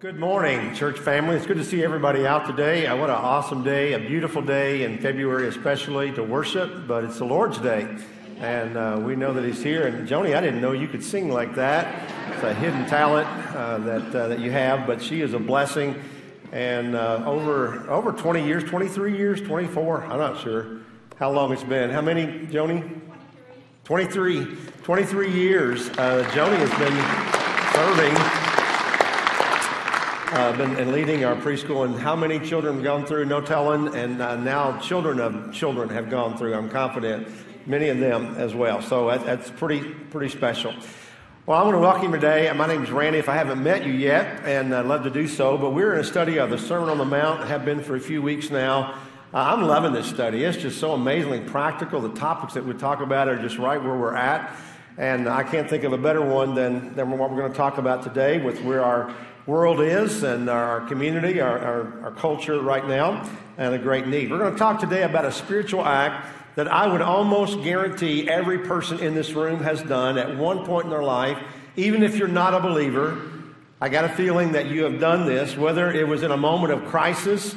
Good morning, church family. It's good to see everybody out today. Uh, what an awesome day, a beautiful day in February, especially to worship, but it's the Lord's Day. And uh, we know that He's here. And Joni, I didn't know you could sing like that. It's a hidden talent uh, that, uh, that you have, but she is a blessing. And uh, over, over 20 years, 23 years, 24, I'm not sure how long it's been. How many, Joni? 23. 23 years. Uh, Joni has been serving uh, been and leading our preschool, and how many children have gone through, no telling, and uh, now children of children have gone through. I'm confident, many of them as well. So that, that's pretty pretty special. Well, I want to welcome you today. My name is Randy. If I haven't met you yet, and I'd love to do so, but we're in a study of the Sermon on the Mount. Have been for a few weeks now. Uh, I'm loving this study. It's just so amazingly practical. The topics that we talk about are just right where we're at. And I can't think of a better one than, than what we're going to talk about today with where our world is and our community, our, our, our culture right now, and a great need. We're going to talk today about a spiritual act that I would almost guarantee every person in this room has done at one point in their life, even if you're not a believer. I got a feeling that you have done this, whether it was in a moment of crisis,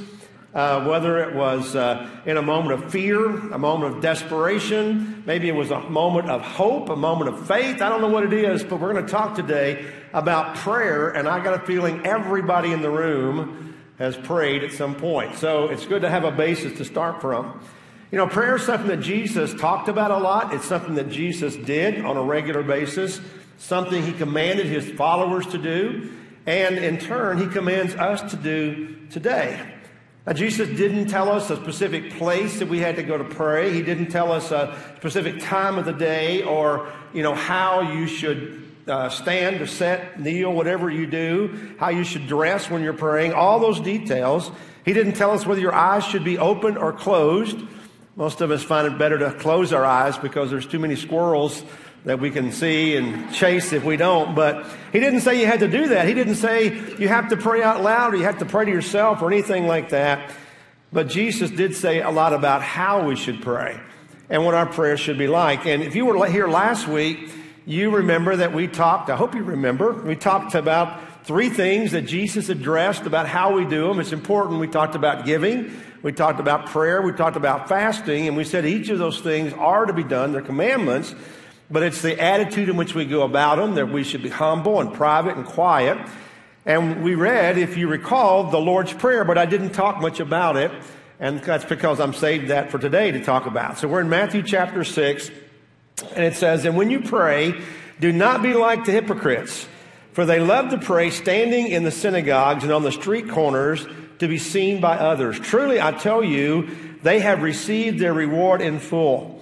uh, whether it was uh, in a moment of fear, a moment of desperation, maybe it was a moment of hope, a moment of faith. I don't know what it is, but we're going to talk today about prayer, and I got a feeling everybody in the room has prayed at some point. So it's good to have a basis to start from. You know, prayer is something that Jesus talked about a lot. It's something that Jesus did on a regular basis, something he commanded his followers to do, and in turn, he commands us to do today. Now, Jesus didn't tell us a specific place that we had to go to pray. He didn't tell us a specific time of the day or, you know, how you should uh, stand or sit, kneel, whatever you do, how you should dress when you're praying, all those details. He didn't tell us whether your eyes should be open or closed. Most of us find it better to close our eyes because there's too many squirrels that we can see and chase if we don't. But he didn't say you had to do that. He didn't say you have to pray out loud or you have to pray to yourself or anything like that. But Jesus did say a lot about how we should pray and what our prayers should be like. And if you were here last week, you remember that we talked, I hope you remember, we talked about three things that Jesus addressed about how we do them. It's important. We talked about giving, we talked about prayer, we talked about fasting, and we said each of those things are to be done. They're commandments, but it's the attitude in which we go about them that we should be humble and private and quiet. And we read, if you recall, the Lord's Prayer, but I didn't talk much about it. And that's because I'm saved that for today to talk about. So we're in Matthew chapter 6. And it says, And when you pray, do not be like the hypocrites, for they love to pray standing in the synagogues and on the street corners to be seen by others. Truly, I tell you, they have received their reward in full.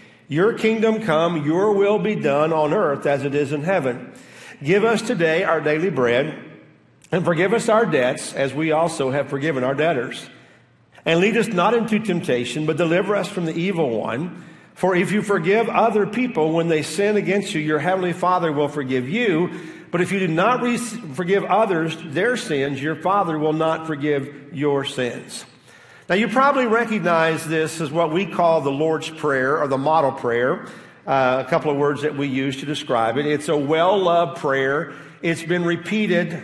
Your kingdom come, your will be done on earth as it is in heaven. Give us today our daily bread, and forgive us our debts as we also have forgiven our debtors. And lead us not into temptation, but deliver us from the evil one. For if you forgive other people when they sin against you, your heavenly Father will forgive you. But if you do not re- forgive others their sins, your Father will not forgive your sins. Now, you probably recognize this as what we call the Lord's Prayer or the model prayer, uh, a couple of words that we use to describe it. It's a well loved prayer. It's been repeated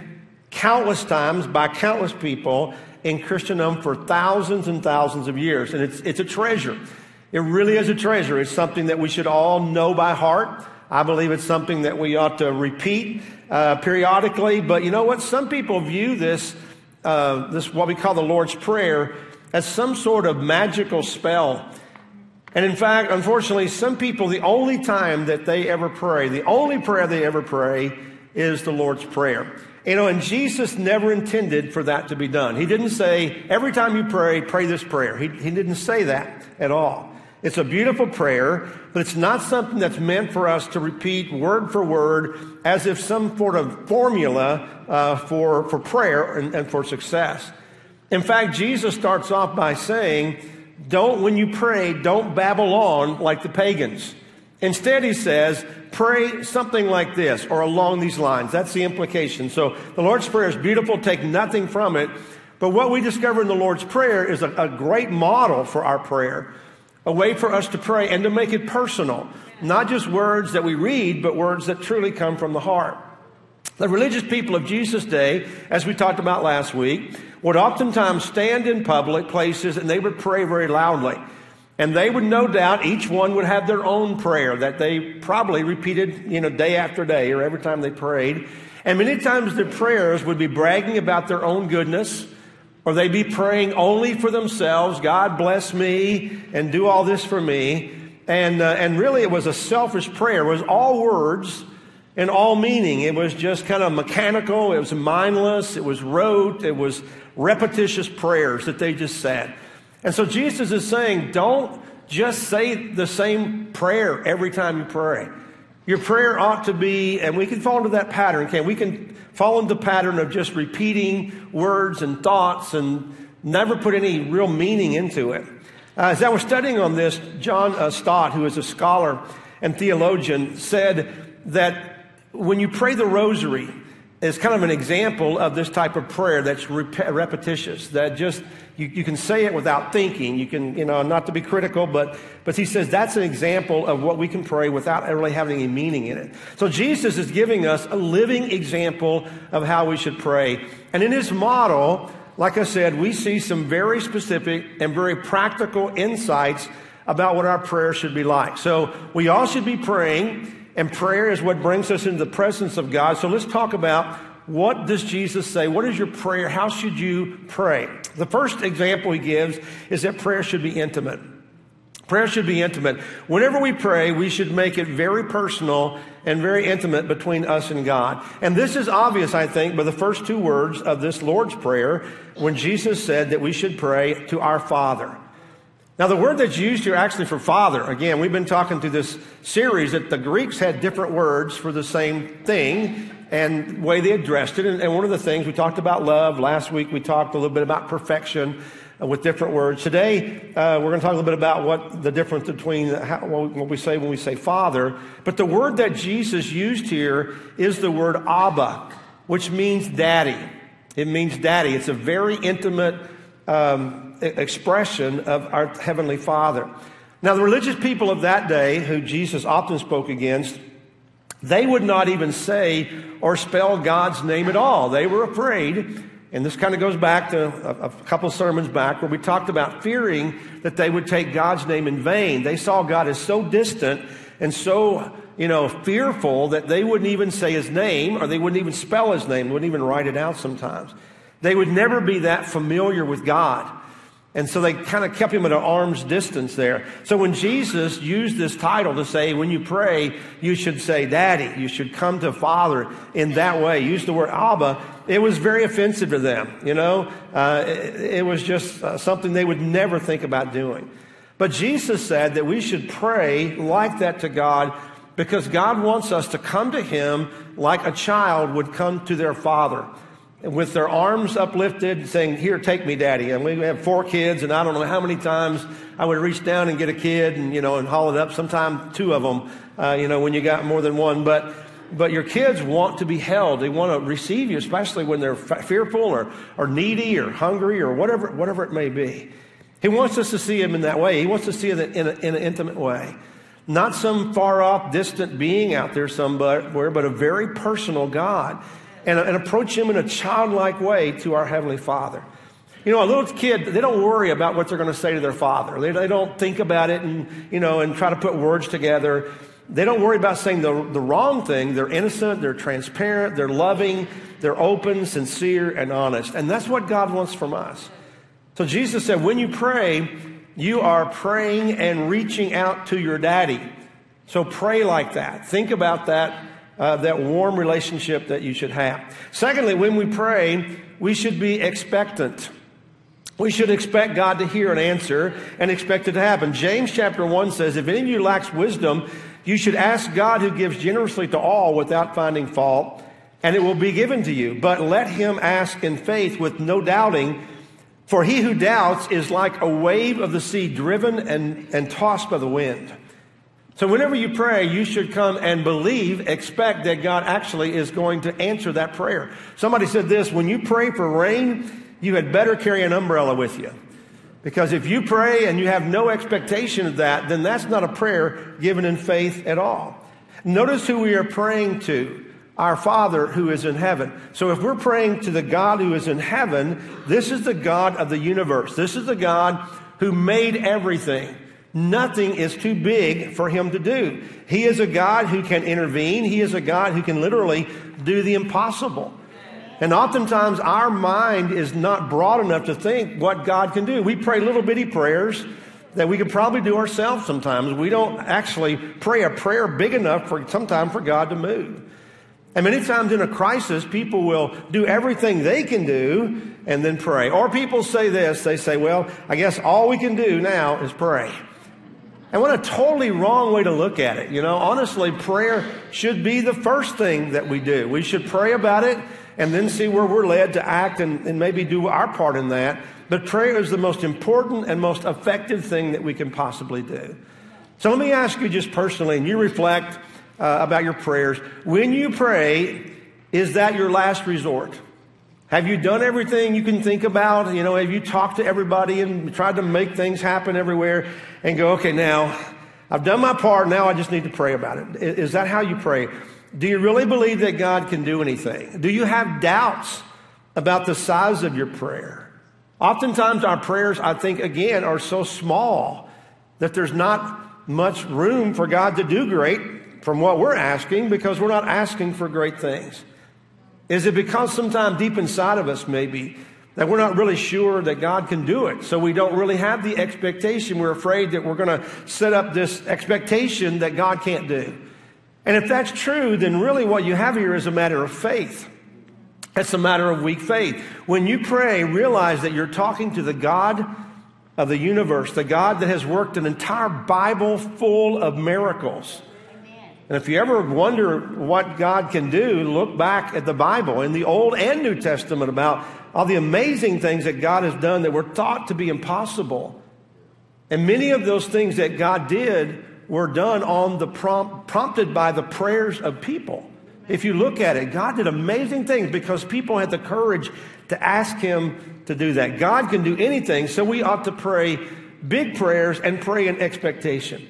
countless times by countless people in Christendom for thousands and thousands of years, and it's, it's a treasure. It really is a treasure. It's something that we should all know by heart. I believe it's something that we ought to repeat uh, periodically. But you know what? Some people view this, uh, this what we call the Lord's Prayer, as some sort of magical spell. And in fact, unfortunately, some people, the only time that they ever pray, the only prayer they ever pray is the Lord's Prayer. You know, and Jesus never intended for that to be done. He didn't say, every time you pray, pray this prayer. He, he didn't say that at all. It's a beautiful prayer, but it's not something that's meant for us to repeat word for word as if some sort of formula uh, for, for prayer and, and for success. In fact, Jesus starts off by saying, don't, when you pray, don't babble on like the pagans. Instead, he says, pray something like this or along these lines. That's the implication. So the Lord's Prayer is beautiful, take nothing from it. But what we discover in the Lord's Prayer is a, a great model for our prayer, a way for us to pray and to make it personal. Not just words that we read, but words that truly come from the heart. The religious people of Jesus' day, as we talked about last week, would oftentimes stand in public places and they would pray very loudly. And they would no doubt, each one would have their own prayer that they probably repeated, you know, day after day or every time they prayed. And many times their prayers would be bragging about their own goodness or they'd be praying only for themselves. God bless me and do all this for me. And, uh, and really it was a selfish prayer. It was all words and all meaning. It was just kind of mechanical. It was mindless. It was rote. It was repetitious prayers that they just said. And so Jesus is saying, don't just say the same prayer every time you pray. Your prayer ought to be, and we can fall into that pattern, can we? can fall into the pattern of just repeating words and thoughts and never put any real meaning into it. Uh, as I was studying on this, John uh, Stott, who is a scholar and theologian, said that when you pray the rosary, is kind of an example of this type of prayer that's rep- repetitious, that just you, you, can say it without thinking. You can, you know, not to be critical, but, but he says that's an example of what we can pray without really having any meaning in it. So Jesus is giving us a living example of how we should pray. And in his model, like I said, we see some very specific and very practical insights about what our prayer should be like. So we all should be praying and prayer is what brings us into the presence of God. So let's talk about what does Jesus say? What is your prayer? How should you pray? The first example he gives is that prayer should be intimate. Prayer should be intimate. Whenever we pray, we should make it very personal and very intimate between us and God. And this is obvious, I think, by the first two words of this Lord's Prayer when Jesus said that we should pray to our Father. Now, the word that's used here actually for father, again, we've been talking through this series that the Greeks had different words for the same thing and the way they addressed it. And, and one of the things we talked about love. Last week we talked a little bit about perfection uh, with different words. Today, uh, we're going to talk a little bit about what the difference between how, what we say when we say father. But the word that Jesus used here is the word Abba, which means daddy. It means daddy. It's a very intimate um, expression of our Heavenly Father. Now, the religious people of that day, who Jesus often spoke against, they would not even say or spell God's name at all. They were afraid. And this kind of goes back to a, a couple sermons back where we talked about fearing that they would take God's name in vain. They saw God as so distant and so, you know, fearful that they wouldn't even say his name or they wouldn't even spell his name, wouldn't even write it out sometimes. They would never be that familiar with God. And so they kind of kept him at an arm's distance there. So when Jesus used this title to say, when you pray, you should say, Daddy, you should come to Father in that way, use the word Abba, it was very offensive to them. You know, uh, it, it, was just uh, something they would never think about doing. But Jesus said that we should pray like that to God because God wants us to come to Him like a child would come to their father with their arms uplifted, saying, Here, take me, daddy. And we have four kids, and I don't know how many times I would reach down and get a kid and, you know, and haul it up. Sometimes two of them, uh, you know, when you got more than one. But, but your kids want to be held. They want to receive you, especially when they're f- fearful or, or needy or hungry or whatever, whatever it may be. He wants us to see him in that way. He wants to see it in, a, in an intimate way. Not some far off, distant being out there somewhere, but a very personal God and, and approach Him in a childlike way to our Heavenly Father. You know, a little kid, they don't worry about what they're going to say to their father. They, they don't think about it and, you know, and try to put words together. They don't worry about saying the, the wrong thing. They're innocent, they're transparent, they're loving, they're open, sincere, and honest. And that's what God wants from us. So Jesus said, when you pray, you are praying and reaching out to your daddy. So pray like that. Think about that uh, that warm relationship that you should have. Secondly, when we pray, we should be expectant. We should expect God to hear an answer and expect it to happen. James chapter 1 says, If any of you lacks wisdom, you should ask God who gives generously to all without finding fault, and it will be given to you. But let him ask in faith with no doubting, For he who doubts is like a wave of the sea driven and, and tossed by the wind. So whenever you pray, you should come and believe, expect that God actually is going to answer that prayer. Somebody said this, when you pray for rain, you had better carry an umbrella with you. Because if you pray and you have no expectation of that, then that's not a prayer given in faith at all. Notice who we are praying to our Father who is in heaven. So if we're praying to the God who is in heaven, this is the God of the universe. This is the God who made everything. Nothing is too big for him to do. He is a God who can intervene. He is a God who can literally do the impossible. And oftentimes our mind is not broad enough to think what God can do. We pray little bitty prayers that we could probably do ourselves sometimes. We don't actually pray a prayer big enough for sometimes for God to move. And many times in a crisis, people will do everything they can do and then pray. Or people say this, they say, well, I guess all we can do now is pray. And what a totally wrong way to look at it. You know, honestly, prayer should be the first thing that we do. We should pray about it and then see where we're led to act and, and maybe do our part in that. But prayer is the most important and most effective thing that we can possibly do. So let me ask you just personally, and you reflect uh, about your prayers. When you pray, is that your last resort? Have you done everything you can think about? You know, have you talked to everybody and tried to make things happen everywhere and go, okay, now I've done my part. Now I just need to pray about it. Is that how you pray? Do you really believe that God can do anything? Do you have doubts about the size of your prayer? Oftentimes our prayers, I think, again, are so small that there's not much room for God to do great from what we're asking because we're not asking for great things. Is it because sometime deep inside of us, maybe, that we're not really sure that God can do it? So we don't really have the expectation. We're afraid that we're going to set up this expectation that God can't do. And if that's true, then really what you have here is a matter of faith. It's a matter of weak faith. When you pray, realize that you're talking to the God of the universe, the God that has worked an entire Bible full of miracles. And if you ever wonder what God can do, look back at the Bible in the Old and New Testament about all the amazing things that God has done that were thought to be impossible. And many of those things that God did were done on the prompt, prompted by the prayers of people. If you look at it, God did amazing things because people had the courage to ask Him to do that. God can do anything, so we ought to pray big prayers and pray in expectation.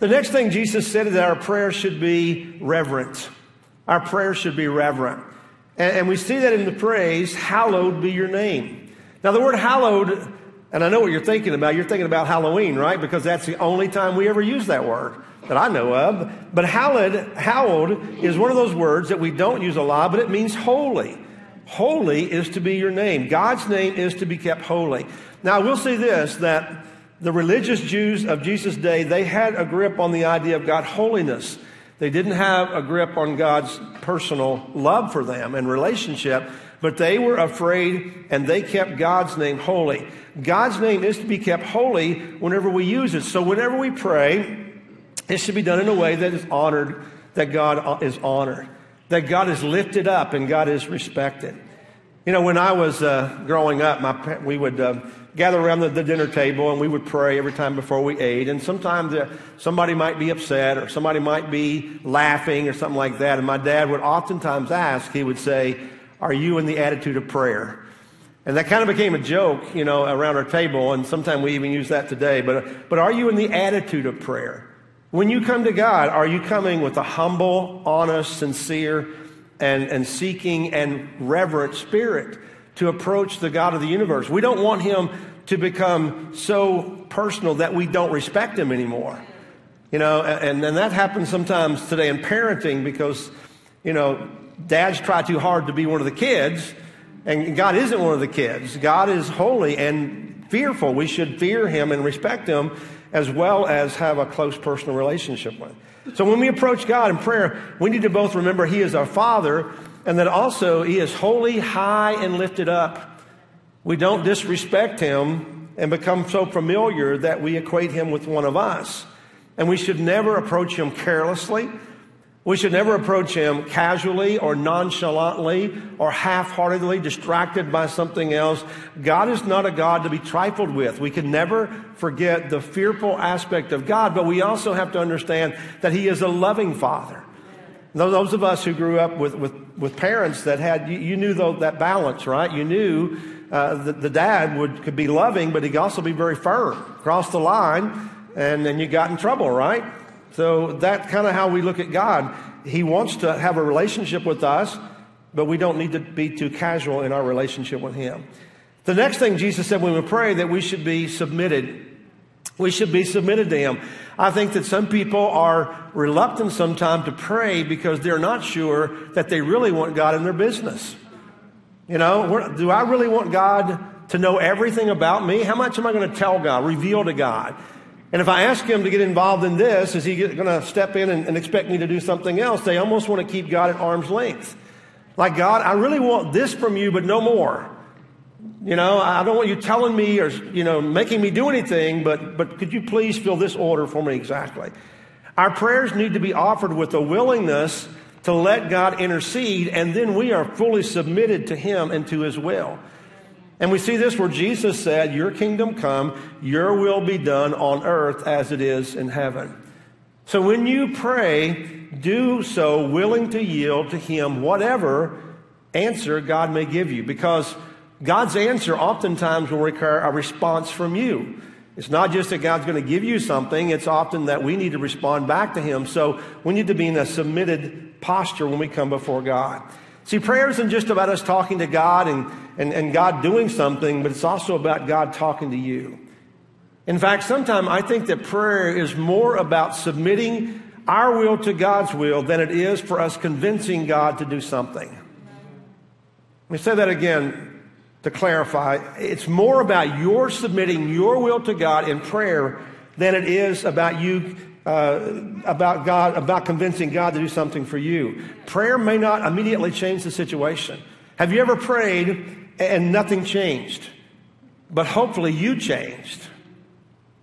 The next thing Jesus said is that our prayer should be reverent. Our prayer should be reverent. And, and we see that in the phrase, hallowed be your name. Now, the word hallowed, and I know what you're thinking about. You're thinking about Halloween, right? Because that's the only time we ever use that word that I know of. But hallowed, hallowed is one of those words that we don't use a lot, but it means holy. Holy is to be your name. God's name is to be kept holy. Now, I will say this that the religious Jews of Jesus' day, they had a grip on the idea of God holiness. They didn't have a grip on God's personal love for them and relationship, but they were afraid and they kept God's name holy. God's name is to be kept holy whenever we use it. So whenever we pray, it should be done in a way that is honored, that God is honored, that God is lifted up and God is respected. You know, when I was uh, growing up, my, we would. Uh, gather around the, the, dinner table and we would pray every time before we ate. And sometimes uh, somebody might be upset or somebody might be laughing or something like that. And my dad would oftentimes ask, he would say, Are you in the attitude of prayer? And that kind of became a joke, you know, around our table. And sometimes we even use that today. But, but are you in the attitude of prayer? When you come to God, are you coming with a humble, honest, sincere, and, and seeking and reverent spirit? to approach the God of the universe. We don't want him to become so personal that we don't respect him anymore. You know, and, and that happens sometimes today in parenting because, you know, dads try too hard to be one of the kids, and God isn't one of the kids. God is holy and fearful. We should fear him and respect him as well as have a close personal relationship with. So when we approach God in prayer, we need to both remember he is our Father and that also he is holy, high, and lifted up. We don't disrespect him and become so familiar that we equate him with one of us. And we should never approach him carelessly. We should never approach Him casually or nonchalantly or half heartedly, distracted by something else. God is not a God to be trifled with. We can never forget the fearful aspect of God, but we also have to understand that He is a loving Father. Those of us who grew up with, with, with parents that had, you, you knew though, that balance, right? You knew uh, the, the dad would, could be loving, but he could also be very firm. Cross the line, and then you got in trouble, right? So that's kind of how we look at God. He wants to have a relationship with us, but we don't need to be too casual in our relationship with Him. The next thing Jesus said when we pray that we should be submitted. We should be submitted to Him. I think that some people are reluctant sometimes to pray because they're not sure that they really want God in their business. You know, do I really want God to know everything about me? How much am I going to tell God, reveal to God? And if I ask him to get involved in this, is he going to step in and, and, expect me to do something else? They almost want to keep God at arm's length. Like, God, I really want this from you, but no more. You know, I don't want you telling me or, you know, making me do anything, but, but could you please fill this order for me exactly? Our prayers need to be offered with a willingness to let God intercede, and then we are fully submitted to Him and to His will. And we see this where Jesus said, Your kingdom come, your will be done on earth as it is in heaven. So when you pray, do so willing to yield to Him whatever answer God may give you, because God's answer oftentimes will require a response from you. It's not just that God's going to give you something, it's often that we need to respond back to Him. So we need to be in a submitted posture when we come before God. See, prayer isn't just about us talking to God and, and, and God doing something, but it's also about God talking to you. In fact, sometimes I think that prayer is more about submitting our will to God's will than it is for us convincing God to do something. Let me say that again to clarify. It's more about your submitting your will to God in prayer than it is about you uh, about God, about convincing God to do something for you. Prayer may not immediately change the situation. Have you ever prayed and nothing changed? But hopefully you changed.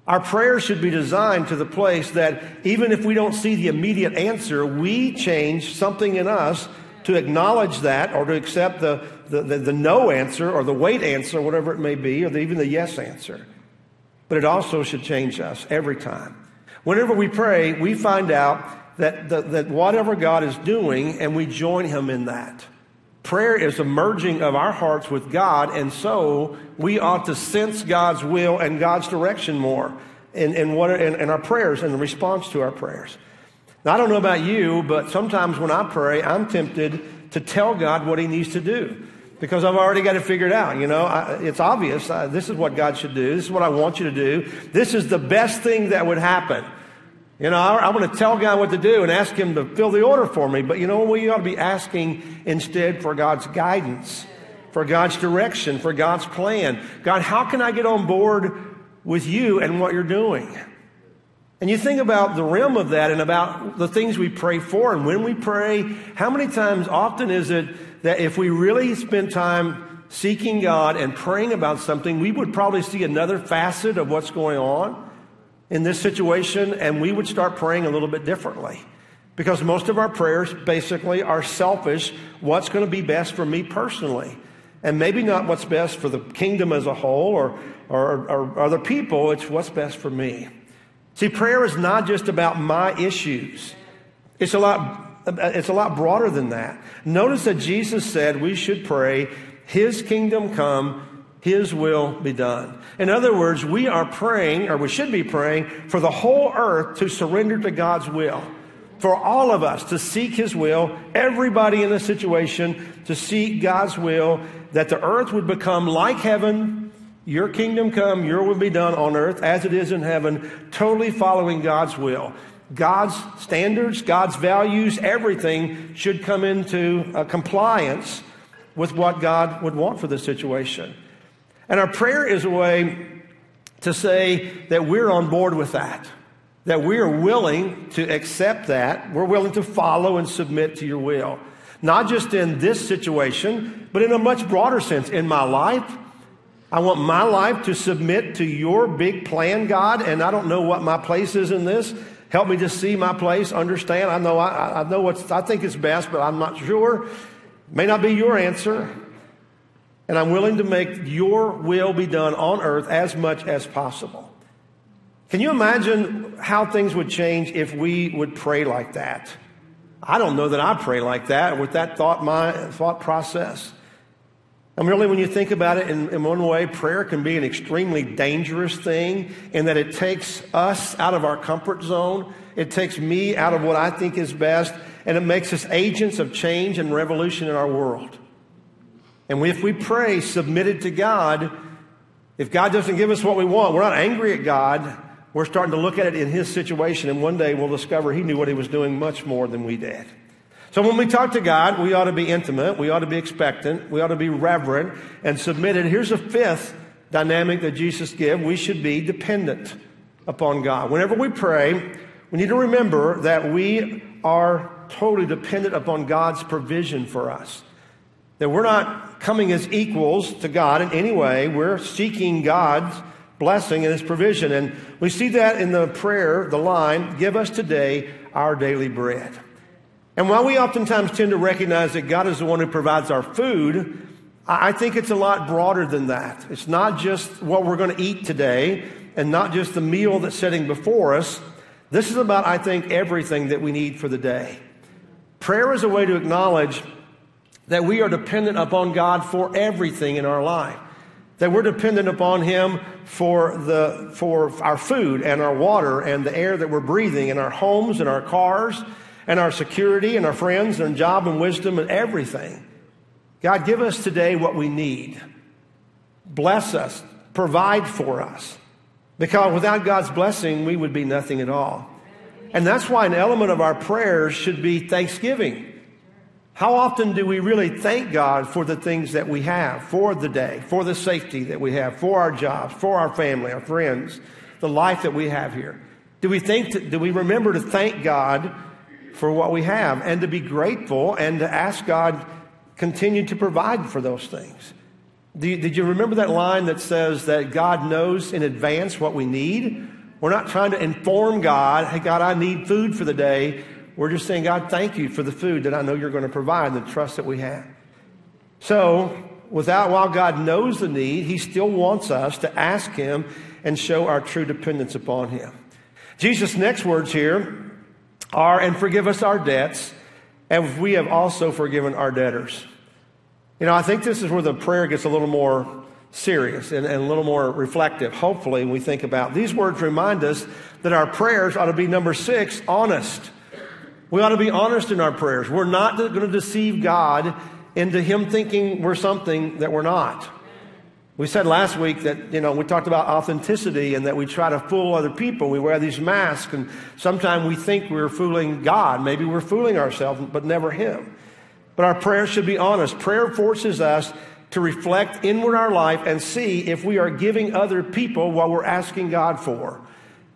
Our prayers should be designed to the place that even if we don't see the immediate answer, we change something in us to acknowledge that or to accept the, the, the, the no answer or the wait answer, whatever it may be, or the, even the yes answer. But it also should change us every time. Whenever we pray, we find out that, that, that whatever God is doing, and we join Him in that. Prayer is a merging of our hearts with God, and so we ought to sense God's will and God's direction more in, in, what, in, in our prayers and the response to our prayers. Now, I don't know about you, but sometimes when I pray, I'm tempted to tell God what He needs to do because I've already got it figured out. You know, I, it's obvious. I, this is what God should do. This is what I want you to do. This is the best thing that would happen. You know, I, I want to tell God what to do and ask Him to fill the order for me. But you know, we ought to be asking instead for God's guidance, for God's direction, for God's plan. God, how can I get on board with you and what you're doing? And you think about the realm of that and about the things we pray for and when we pray, how many times often is it that if we really spend time seeking God and praying about something, we would probably see another facet of what's going on? In this situation and we would start praying a little bit differently. Because most of our prayers basically are selfish. What's going to be best for me personally? And maybe not what's best for the kingdom as a whole or, or, or other people. It's what's best for me. See, prayer is not just about my issues. It's a lot, it's a lot broader than that. Notice that Jesus said we should pray, His kingdom come, his will be done. In other words, we are praying, or we should be praying, for the whole earth to surrender to God's will. For all of us to seek His will, everybody in the situation to seek God's will, that the earth would become like heaven, your kingdom come, your will be done on earth as it is in heaven, totally following God's will. God's standards, God's values, everything should come into uh, compliance with what God would want for the situation. And our prayer is a way to say that we're on board with that, that we are willing to accept that. We're willing to follow and submit to your will. Not just in this situation, but in a much broader sense. In my life, I want my life to submit to your big plan, God, and I don't know what my place is in this. Help me to see my place, understand. I know I, I know what I think is best, but I'm not sure. May not be your answer. And I'm willing to make your will be done on earth as much as possible. Can you imagine how things would change if we would pray like that? I don't know that I pray like that with that thought, my thought process. And really, when you think about it in, in, one way, prayer can be an extremely dangerous thing in that it takes us out of our comfort zone. It takes me out of what I think is best, and it makes us agents of change and revolution in our world. And if we pray submitted to God, if God doesn't give us what we want, we're not angry at God. We're starting to look at it in His situation, and one day we'll discover He knew what He was doing much more than we did. So when we talk to God, we ought to be intimate, we ought to be expectant, we ought to be reverent and submitted. Here's a fifth dynamic that Jesus gave. We should be dependent upon God. Whenever we pray, we need to remember that we are totally dependent upon God's provision for us. That we're not coming as equals to God in any way. We're seeking God's blessing and His provision. And we see that in the prayer, the line, give us today our daily bread. And while we oftentimes tend to recognize that God is the one who provides our food, I think it's a lot broader than that. It's not just what we're going to eat today and not just the meal that's sitting before us. This is about, I think, everything that we need for the day. Prayer is a way to acknowledge that we are dependent upon God for everything in our life. That we're dependent upon Him for, the, for our food and our water and the air that we're breathing in our homes and our cars and our security and our friends and job and wisdom and everything. God, give us today what we need. Bless us, provide for us. Because without God's blessing, we would be nothing at all. And that's why an element of our prayers should be thanksgiving. How often do we really thank God for the things that we have, for the day, for the safety that we have, for our jobs, for our family, our friends, the life that we have here? Do we think to, do we remember to thank God for what we have and to be grateful and to ask God continue to provide for those things. You, did you remember that line that says that God knows in advance what we need? We're not trying to inform God, hey, God, I need food for the day. We're just saying, God, thank you for the food that I know you're going to provide the trust that we have. So, without, while God knows the need, He still wants us to ask Him and show our true dependence upon Him. Jesus' next words here are, and forgive us our debts, and we have also forgiven our debtors. You know, I think this is where the prayer gets a little more serious and, and, a little more reflective. Hopefully, we think about these words remind us that our prayers ought to be number six, honest. We ought to be honest in our prayers. We're not going to deceive God into Him thinking we're something that we're not. We said last week that, you know, we talked about authenticity and that we try to fool other people. We wear these masks and sometimes we think we're fooling God. Maybe we're fooling ourselves, but never Him. But our prayers should be honest. Prayer forces us to reflect inward our life and see if we are giving other people what we're asking God for.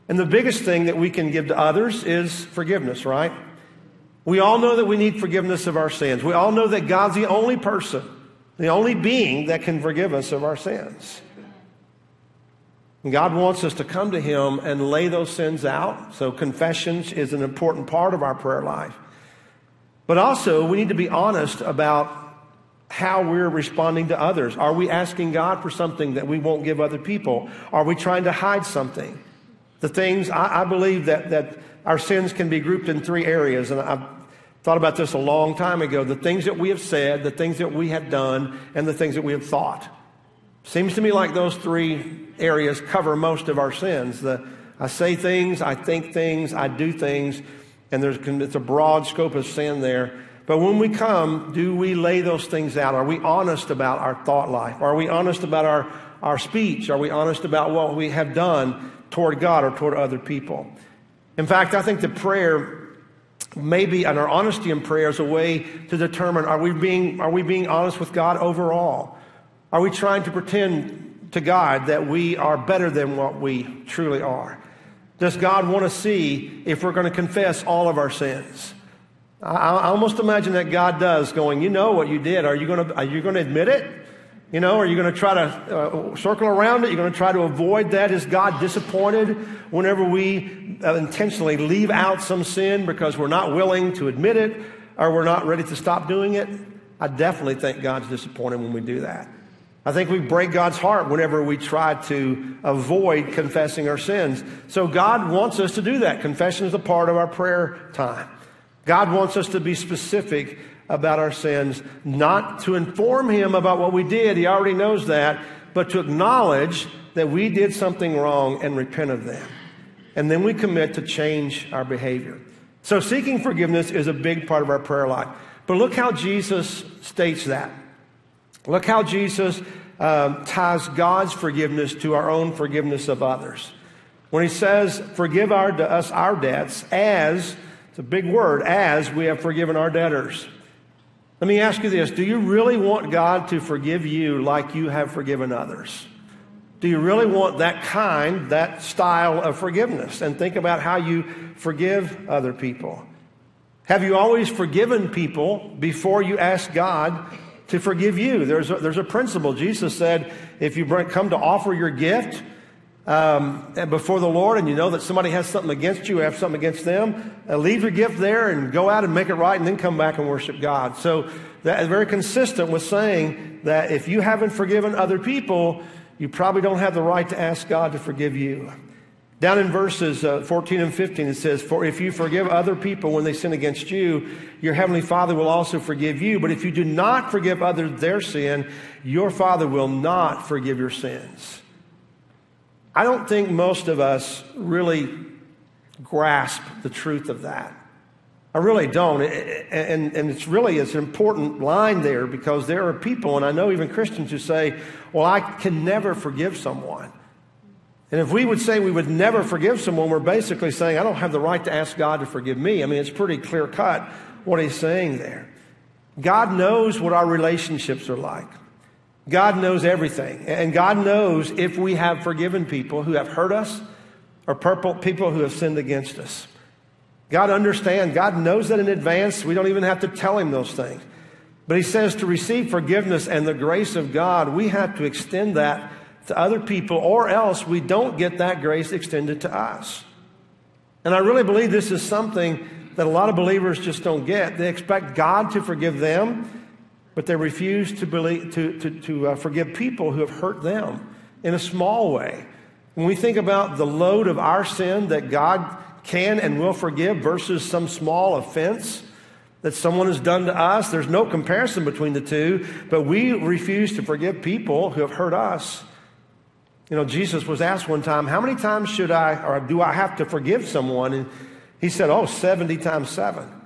And the biggest thing that we can give to others is forgiveness, right? We all know that we need forgiveness of our sins. We all know that God's the only person the only being that can forgive us of our sins. And God wants us to come to Him and lay those sins out. So, confessions is an important part of our prayer life. But also, we need to be honest about how we're responding to others. Are we asking God for something that we won't give other people? Are we trying to hide something? The things, I, I believe that, that our sins can be grouped in three areas, and I've Thought about this a long time ago. The things that we have said, the things that we have done, and the things that we have thought. Seems to me like those three areas cover most of our sins. The, I say things, I think things, I do things, and there's it's a broad scope of sin there. But when we come, do we lay those things out? Are we honest about our thought life? Are we honest about our, our speech? Are we honest about what we have done toward God or toward other people? In fact, I think the prayer maybe and our honesty in prayer is a way to determine are we being are we being honest with God overall? Are we trying to pretend to God that we are better than what we truly are? Does God want to see if we're going to confess all of our sins? I, I almost imagine that God does, going, "You know what you did. Are you going to are you going to admit it? You know, are you going to try to uh, circle around it? You're going to try to avoid that? Is God disappointed whenever we uh, intentionally leave out some sin because we're not willing to admit it or we're not ready to stop doing it, I definitely think God's disappointed when we do that. I think we break God's heart whenever we try to avoid confessing our sins. So God wants us to do that. Confession is a part of our prayer time. God wants us to be specific about our sins, not to inform Him about what we did. He already knows that, but to acknowledge that we did something wrong and repent of them. And then we commit to change our behavior. So seeking forgiveness is a big part of our prayer life. But look how Jesus states that. Look how Jesus um, ties God's forgiveness to our own forgiveness of others. When he says, Forgive our, us our debts as, it's a big word, as we have forgiven our debtors. Let me ask you this Do you really want God to forgive you like you have forgiven others? Do you really want that kind, that style of forgiveness? And think about how you forgive other people. Have you always forgiven people before you ask God to forgive you. There's a, there's a principle. Jesus said, if you come to offer your gift um, before the Lord and you know that somebody has something against you, have something against them, uh, leave your gift there and go out and make it right and then come back and worship God. So that is very consistent with saying that if you haven't forgiven other people, you probably don't have the right to ask God to forgive you. Down in verses uh, 14 and 15, it says, For if you forgive other people when they sin against you, your heavenly Father will also forgive you. But if you do not forgive others their sin, your Father will not forgive your sins. I don't think most of us really grasp the truth of that. I really don't. And, and it's really it's an important line there because there are people, and I know even Christians who say, Well, I can never forgive someone. And if we would say we would never forgive someone, we're basically saying, I don't have the right to ask God to forgive me. I mean, it's pretty clear cut what he's saying there. God knows what our relationships are like. God knows everything. And God knows if we have forgiven people who have hurt us or people who have sinned against us. God understands. God knows that in advance. We don't even have to tell him those things. But he says to receive forgiveness and the grace of God, we have to extend that to other people, or else we don't get that grace extended to us. And I really believe this is something that a lot of believers just don't get. They expect God to forgive them, but they refuse to, believe, to, to, to uh, forgive people who have hurt them in a small way. When we think about the load of our sin that God can and will forgive versus some small offense that someone has done to us, there's no comparison between the two, but we refuse to forgive people who have hurt us. You know, Jesus was asked one time, How many times should I, or do I have to forgive someone? And he said, Oh, 70 times seven.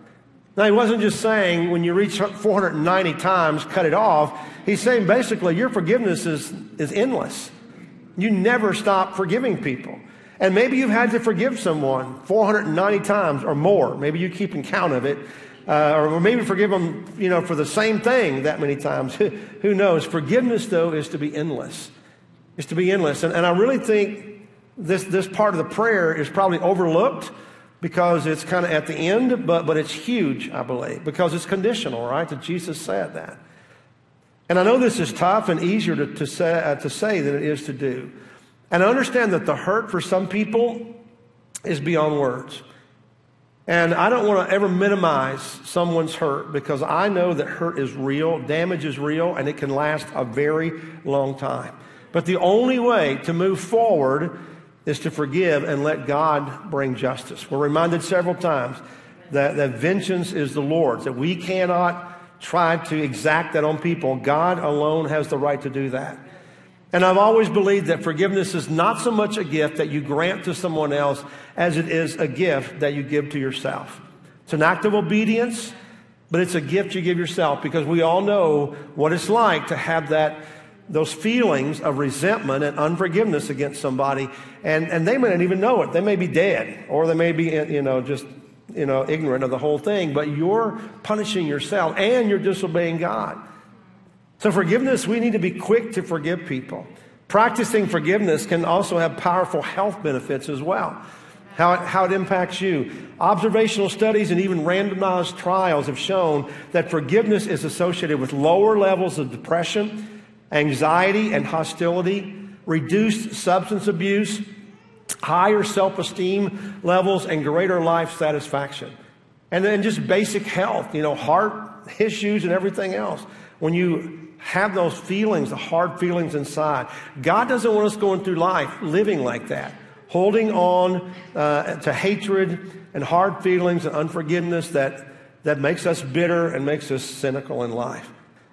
Now, he wasn't just saying when you reach 490 times, cut it off. He's saying basically your forgiveness is, is endless. You never stop forgiving people. And maybe you've had to forgive someone 490 times or more. Maybe you keep in count of it. Uh, or maybe forgive them, you know, for the same thing that many times. Who knows? Forgiveness, though, is to be endless is to be endless. And, and I really think this, this part of the prayer is probably overlooked because it's kind of at the end, but, but it's huge, I believe, because it's conditional, right? That Jesus said that. And I know this is tough and easier to, to, say, uh, to say than it is to do. And I understand that the hurt for some people is beyond words. And I don't want to ever minimize someone's hurt because I know that hurt is real, damage is real, and it can last a very long time. But the only way to move forward is to forgive and let God bring justice. We're reminded several times that, that vengeance is the Lord's, that we cannot try to exact that on people. God alone has the right to do that. And I've always believed that forgiveness is not so much a gift that you grant to someone else as it is a gift that you give to yourself. It's an act of obedience, but it's a gift you give yourself because we all know what it's like to have that those feelings of resentment and unforgiveness against somebody, and, and they may not even know it. They may be dead, or they may be, you know, just, you know, ignorant of the whole thing, but you're punishing yourself and you're disobeying God. So, forgiveness, we need to be quick to forgive people. Practicing forgiveness can also have powerful health benefits as well. How it, how it impacts you. Observational studies and even randomized trials have shown that forgiveness is associated with lower levels of depression anxiety and hostility, reduced substance abuse, higher self esteem levels, and greater life satisfaction. And then just basic health, you know, heart issues and everything else. When you have those feelings, the hard feelings inside, God doesn't want us going through life living like that, holding on uh, to hatred and hard feelings and unforgiveness that, that makes us bitter and makes us cynical in life.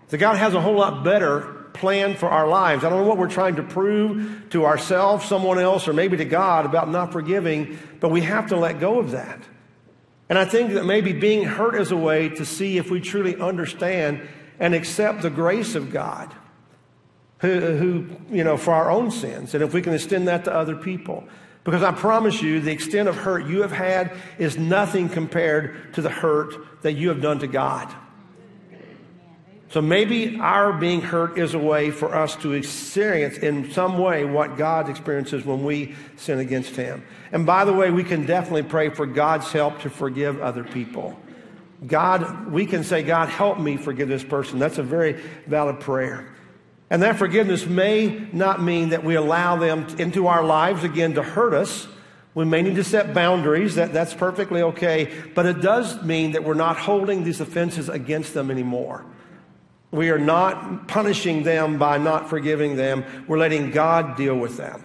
So God has a whole lot better plan for our lives. I don't know what we're trying to prove to ourselves, someone else, or maybe to God about not forgiving, but we have to let go of that. And I think that maybe being hurt is a way to see if we truly understand and accept the grace of God, who, who, you know, for our own sins, and if we can extend that to other people. Because I promise you, the extent of hurt you have had is nothing compared to the hurt that you have done to God. So maybe our being hurt is a way for us to experience in some way what God experiences when we sin against Him. And by the way, we can definitely pray for God's help to forgive other people. God, we can say, God, help me forgive this person. That's a very valid prayer. And that forgiveness may not mean that we allow them into our lives again to hurt us. We may need to set boundaries. That, that's perfectly okay. But it does mean that we're not holding these offenses against them anymore. We are not punishing them by not forgiving them. We're letting God deal with them.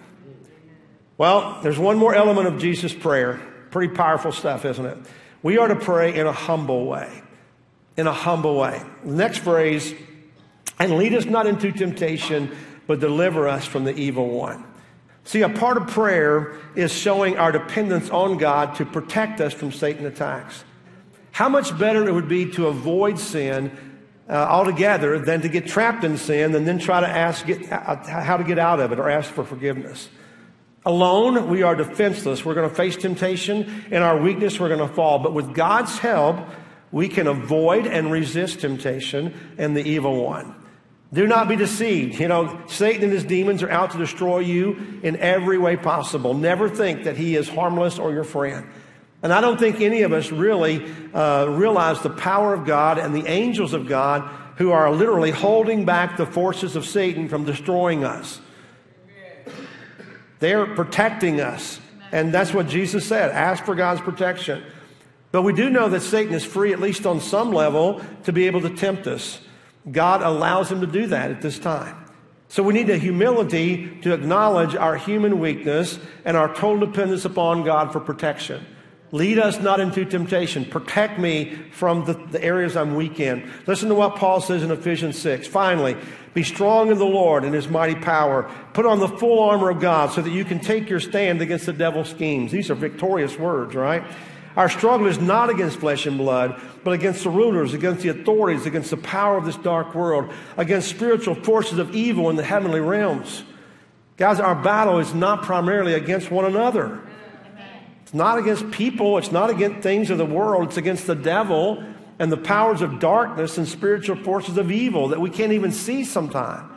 Well, there's one more element of Jesus' prayer. Pretty powerful stuff, isn't it? We are to pray in a humble way. In a humble way. Next phrase, and lead us not into temptation, but deliver us from the evil one. See, a part of prayer is showing our dependence on God to protect us from Satan attacks. How much better it would be to avoid sin uh, altogether than to get trapped in sin and then try to ask get, uh, how to get out of it or ask for forgiveness. Alone, we are defenseless. We're going to face temptation. In our weakness, we're going to fall. But with God's help, we can avoid and resist temptation and the evil one. Do not be deceived. You know, Satan and his demons are out to destroy you in every way possible. Never think that he is harmless or your friend. And I don't think any of us really uh, realize the power of God and the angels of God who are literally holding back the forces of Satan from destroying us. They're protecting us. And that's what Jesus said ask for God's protection. But we do know that Satan is free, at least on some level, to be able to tempt us. God allows him to do that at this time. So we need a humility to acknowledge our human weakness and our total dependence upon God for protection. Lead us not into temptation. Protect me from the, the, areas I'm weak in. Listen to what Paul says in Ephesians 6. Finally, be strong in the Lord and his mighty power. Put on the full armor of God so that you can take your stand against the devil's schemes. These are victorious words, right? Our struggle is not against flesh and blood, but against the rulers, against the authorities, against the power of this dark world, against spiritual forces of evil in the heavenly realms. Guys, our battle is not primarily against one another. It's not against people, it's not against things of the world, it's against the devil and the powers of darkness and spiritual forces of evil that we can't even see sometimes.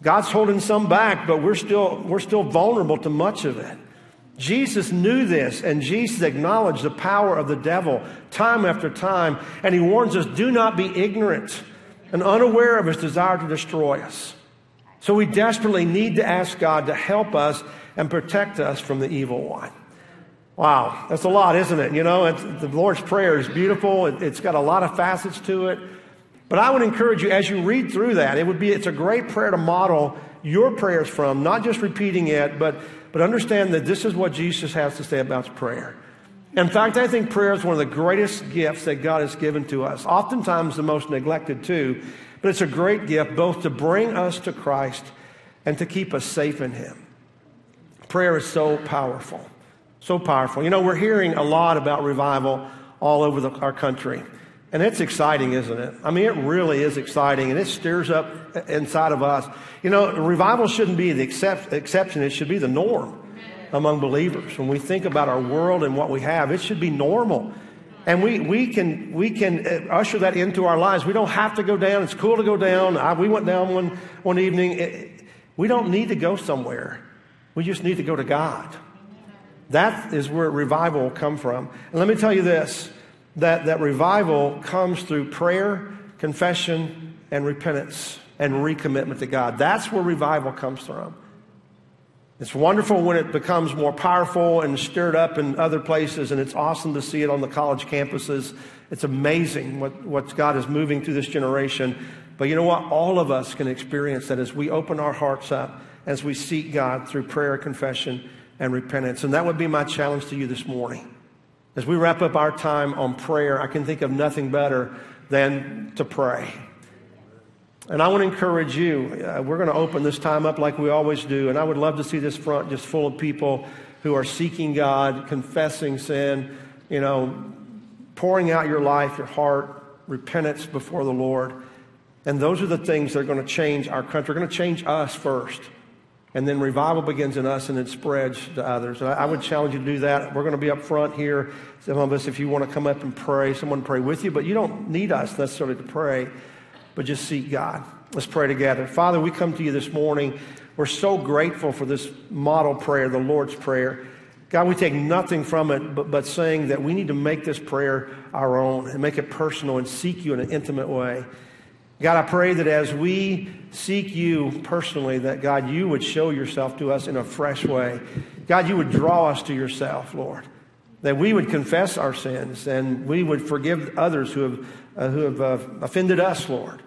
God's holding some back, but we're still, we're still vulnerable to much of it. Jesus knew this, and Jesus acknowledged the power of the devil time after time, and he warns us do not be ignorant and unaware of his desire to destroy us. So we desperately need to ask God to help us and protect us from the evil one. Wow, that's a lot, isn't it? You know, the Lord's Prayer is beautiful. It, has got a lot of facets to it. But I would encourage you, as you read through that, it would be, it's a great prayer to model your prayers from, not just repeating it, but, but understand that this is what Jesus has to say about prayer. In fact, I think prayer is one of the greatest gifts that God has given to us. Oftentimes the most neglected too, but it's a great gift both to bring us to Christ and to keep us safe in Him. Prayer is so powerful. So powerful. You know, we're hearing a lot about revival all over the, our country. And it's exciting, isn't it? I mean, it really is exciting, and it stirs up inside of us. You know, revival shouldn't be the except, exception, it should be the norm among believers. When we think about our world and what we have, it should be normal. And we, we, can, we can uh, usher that into our lives. We don't have to go down. It's cool to go down. I, we went down one, one evening. It, we don't need to go somewhere. We just need to go to God. That is where revival will come from. And let me tell you this that, that revival comes through prayer, confession, and repentance and recommitment to God. That's where revival comes from. It's wonderful when it becomes more powerful and stirred up in other places, and it's awesome to see it on the college campuses. It's amazing what, what God is moving through this generation. But you know what? All of us can experience that as we open our hearts up, as we seek God through prayer, confession, and repentance. And that would be my challenge to you this morning. As we wrap up our time on prayer, I can think of nothing better than to pray. And I want to encourage you. Uh, we're going to open this time up like we always do. And I would love to see this front just full of people who are seeking God, confessing sin, you know, pouring out your life, your heart, repentance before the Lord. And those are the things that are going to change our country, are going to change us first. And then revival begins in us and it spreads to others. I, I would challenge you to do that. We're going to be up front here. Some of us, if you want to come up and pray, someone pray with you, but you don't need us necessarily to pray but just seek God. Let's pray together. Father, we come to you this morning. We're so grateful for this model prayer, the Lord's Prayer. God, we take nothing from it but, but saying that we need to make this prayer our own and make it personal and seek you in an intimate way. God, I pray that as we seek you personally, that God, you would show yourself to us in a fresh way. God, you would draw us to yourself, Lord. That we would confess our sins and we would forgive others who have uh, who have uh, offended us, Lord.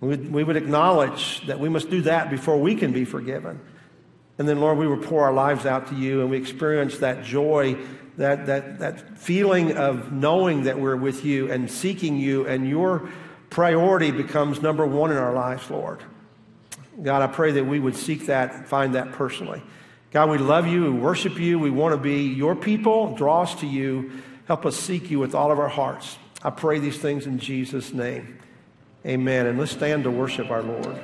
We would, we would acknowledge that we must do that before we can be forgiven. And then, Lord, we would pour our lives out to you and we experience that joy, that, that, that feeling of knowing that we're with you and seeking you, and your priority becomes number one in our lives, Lord. God, I pray that we would seek that, find that personally. God, we love you, we worship you, we want to be your people. Draw us to you. Help us seek you with all of our hearts. I pray these things in Jesus' name. Amen. And let's stand to worship our Lord.